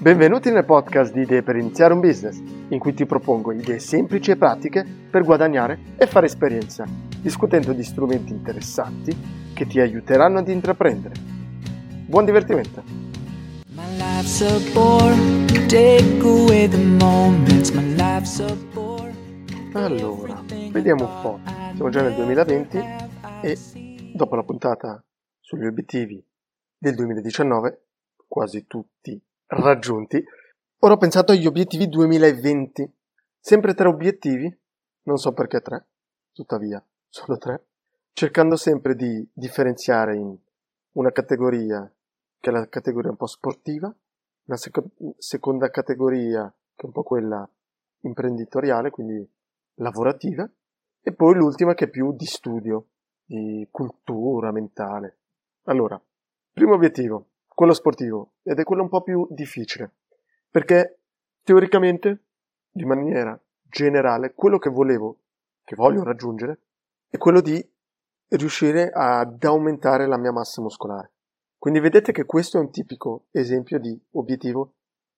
Benvenuti nel podcast di Idee per iniziare un business, in cui ti propongo idee semplici e pratiche per guadagnare e fare esperienza, discutendo di strumenti interessanti che ti aiuteranno ad intraprendere. Buon divertimento! Allora, vediamo un po'. Siamo già nel 2020 e dopo la puntata sugli obiettivi del 2019, quasi tutti raggiunti, ora ho pensato agli obiettivi 2020. Sempre tre obiettivi, non so perché tre, tuttavia sono tre, cercando sempre di differenziare in una categoria che è la categoria un po' sportiva, una sec- seconda categoria che è un po' quella imprenditoriale, quindi lavorativa, e poi l'ultima che è più di studio, di cultura mentale. Allora, primo obiettivo, quello sportivo, ed è quello un po' più difficile, perché teoricamente, di maniera generale, quello che volevo, che voglio raggiungere, è quello di riuscire ad aumentare la mia massa muscolare. Quindi vedete che questo è un tipico esempio di obiettivo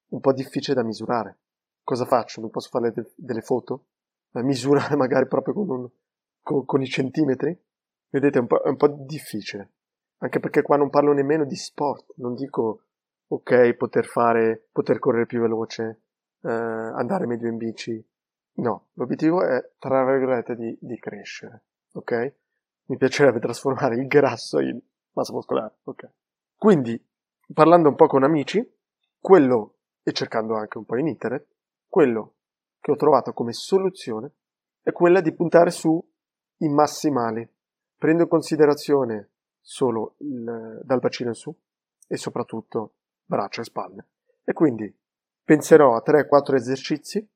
un po' difficile da misurare. Cosa faccio? Non posso fare de- delle foto? Da misurare magari proprio con, un, con, con i centimetri? Vedete, è un, è un po' difficile. Anche perché qua non parlo nemmeno di sport, non dico ok, poter fare, poter correre più veloce, eh, andare meglio in bici. No, l'obiettivo è, tra virgolette, di, di crescere, ok? Mi piacerebbe trasformare il grasso in massa muscolare, ok? Quindi, parlando un po' con amici, quello, e cercando anche un po' in internet, quello che ho trovato come soluzione è quella di puntare su i massimali. Prendo in considerazione solo il, dal bacino in su e soprattutto braccia e spalle. E quindi penserò a 3-4 esercizi,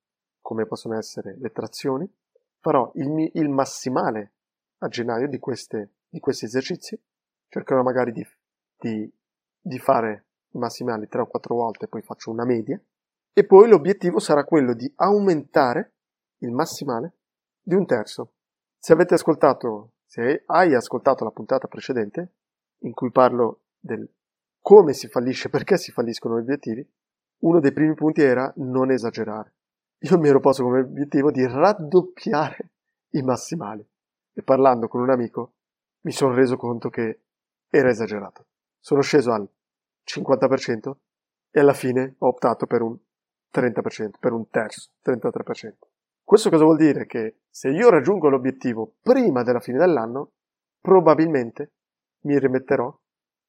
come possono essere le trazioni, farò il, il massimale a gennaio di, queste, di, questi esercizi, cercherò magari di, di, di fare i massimali 3 o 4 volte, poi faccio una media, e poi l'obiettivo sarà quello di aumentare il massimale di un terzo. Se avete ascoltato se hai ascoltato la puntata precedente, in cui parlo del come si fallisce, perché si falliscono gli obiettivi, uno dei primi punti era non esagerare. Io mi ero posto come obiettivo di raddoppiare i massimali e parlando con un amico mi sono reso conto che era esagerato. Sono sceso al 50% e alla fine ho optato per un 30%, per un terzo, 33%. Questo cosa vuol dire? Che se io raggiungo l'obiettivo prima della fine dell'anno, probabilmente mi rimetterò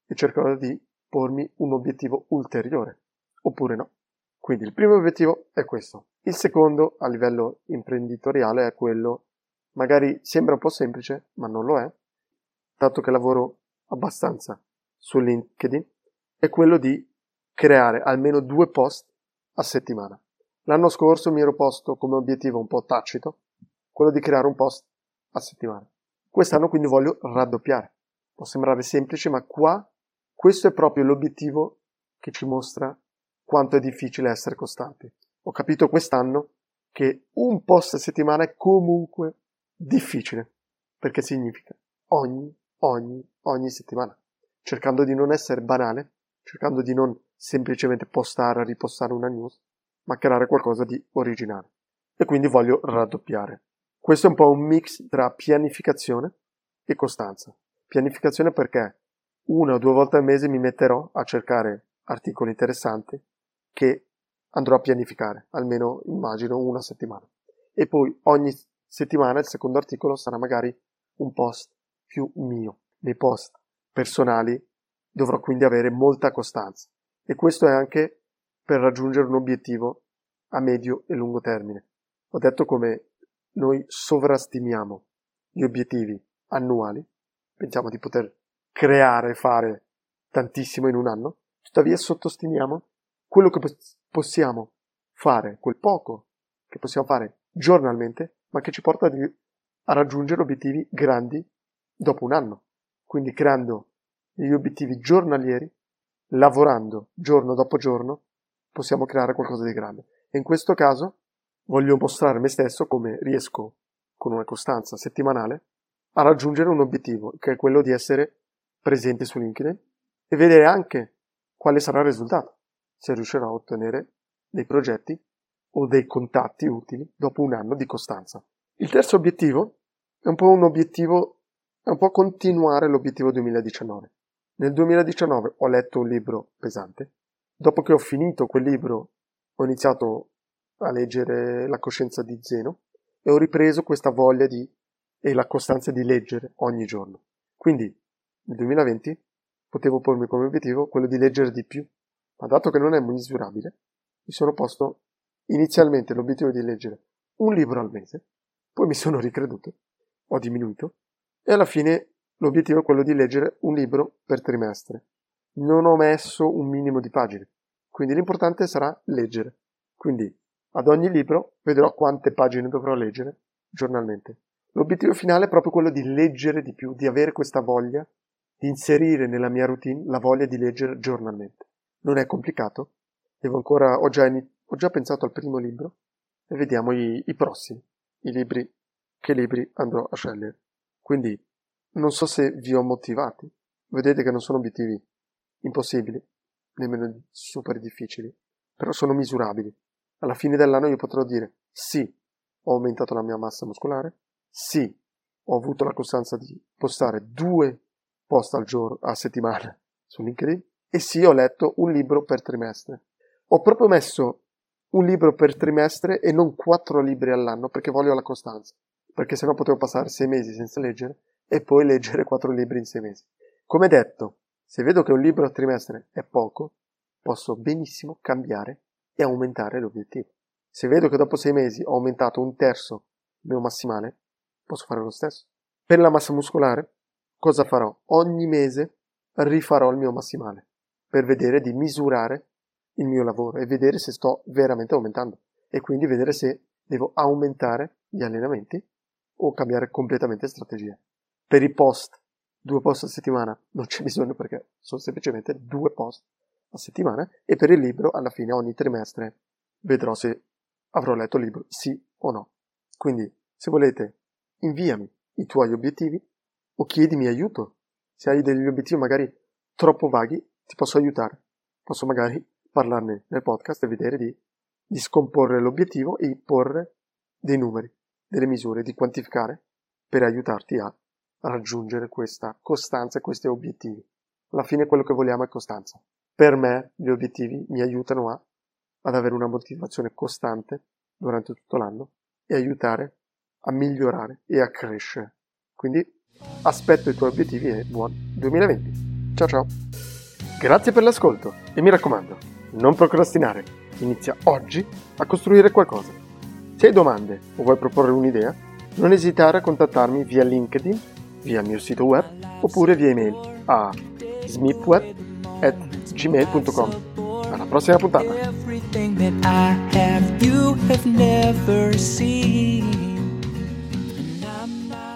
e cercherò di pormi un obiettivo ulteriore, oppure no. Quindi il primo obiettivo è questo. Il secondo, a livello imprenditoriale, è quello, magari sembra un po' semplice, ma non lo è, dato che lavoro abbastanza su LinkedIn, è quello di creare almeno due post a settimana. L'anno scorso mi ero posto come obiettivo un po' tacito quello di creare un post a settimana. Quest'anno quindi voglio raddoppiare. Può sembrare semplice, ma qua questo è proprio l'obiettivo che ci mostra quanto è difficile essere costanti. Ho capito quest'anno che un post a settimana è comunque difficile, perché significa ogni, ogni, ogni settimana, cercando di non essere banale, cercando di non semplicemente postare, ripostare una news, ma creare qualcosa di originale. E quindi voglio raddoppiare. Questo è un po' un mix tra pianificazione e costanza. Pianificazione perché una o due volte al mese mi metterò a cercare articoli interessanti che andrò a pianificare, almeno immagino una settimana. E poi ogni settimana il secondo articolo sarà magari un post più mio. Nei post personali dovrò quindi avere molta costanza. E questo è anche per raggiungere un obiettivo a medio e lungo termine. Ho detto come noi sovrastimiamo gli obiettivi annuali, pensiamo di poter creare e fare tantissimo in un anno, tuttavia sottostimiamo quello che possiamo fare, quel poco che possiamo fare giornalmente, ma che ci porta a raggiungere obiettivi grandi dopo un anno. Quindi creando degli obiettivi giornalieri, lavorando giorno dopo giorno, possiamo creare qualcosa di grande. E in questo caso voglio mostrare me stesso come riesco, con una costanza settimanale, a raggiungere un obiettivo, che è quello di essere presente su LinkedIn e vedere anche quale sarà il risultato. se riuscirò a ottenere dei progetti o dei contatti utili dopo un anno di costanza. Il terzo obiettivo è un po' un obiettivo, è un po' continuare l'obiettivo 2019. Nel 2019 ho letto un libro pesante. Dopo che ho finito quel libro, ho iniziato a leggere La coscienza di Zeno e ho ripreso questa voglia di e la costanza di leggere ogni giorno. Quindi nel 2020 potevo pormi come obiettivo quello di leggere di più, ma dato che non è misurabile, mi sono posto inizialmente l'obiettivo di leggere un libro al mese, poi mi sono ricreduto, ho diminuito e alla fine l'obiettivo è quello di leggere un libro per trimestre. Non ho messo un minimo di pagine, quindi l'importante sarà leggere. Quindi ad ogni libro vedrò quante pagine dovrò leggere giornalmente. L'obiettivo finale è proprio quello di leggere di più, di avere questa voglia, di inserire nella mia routine la voglia di leggere giornalmente. Non è complicato, devo ancora, ho già, ho già pensato al primo libro e vediamo i, i prossimi, i libri, che libri andrò a scegliere. Quindi non so se vi ho motivati, vedete che non sono obiettivi impossibili, nemmeno super difficili, però sono misurabili. Alla fine dell'anno io potrò dire sì, ho aumentato la mia massa muscolare, sì, ho avuto la costanza di postare due post al giorno, a settimana su LinkedIn, e sì, ho letto un libro per trimestre. Ho proprio messo un libro per trimestre e non quattro libri all'anno perché voglio la costanza, perché sennò potevo passare sei mesi senza leggere e poi leggere quattro libri in sei mesi. Come detto, se vedo che un libro a trimestre è poco, posso benissimo cambiare e aumentare l'obiettivo. Se vedo che dopo sei mesi ho aumentato un terzo il mio massimale, posso fare lo stesso. Per la massa muscolare, cosa farò? Ogni mese rifarò il mio massimale per vedere di misurare il mio lavoro e vedere se sto veramente aumentando e quindi vedere se devo aumentare gli allenamenti o cambiare completamente strategia. Per i post, due post a settimana, non c'è bisogno perché sono semplicemente due post a settimana e per il libro alla fine ogni trimestre vedrò se avrò letto il libro sì o no. Quindi se volete inviami i tuoi obiettivi o chiedimi aiuto. Se hai degli obiettivi magari troppo vaghi, ti posso aiutare. Posso magari parlarne nel podcast e vedere di, di scomporre l'obiettivo e porre dei numeri, delle misure, di quantificare per aiutarti a raggiungere questa costanza e questi obiettivi. Alla fine quello che vogliamo è costanza. Per me gli obiettivi mi aiutano a, ad avere una motivazione costante durante tutto l'anno e aiutare a migliorare e a crescere. Quindi aspetto i tuoi obiettivi e buon 2020. Ciao ciao. Grazie per l'ascolto e mi raccomando, non procrastinare. Inizia oggi a costruire qualcosa. Se hai domande o vuoi proporre un'idea, non esitare a contattarmi via LinkedIn, via mio sito web oppure via email a smipweb.gmail.com. Alla prossima puntata!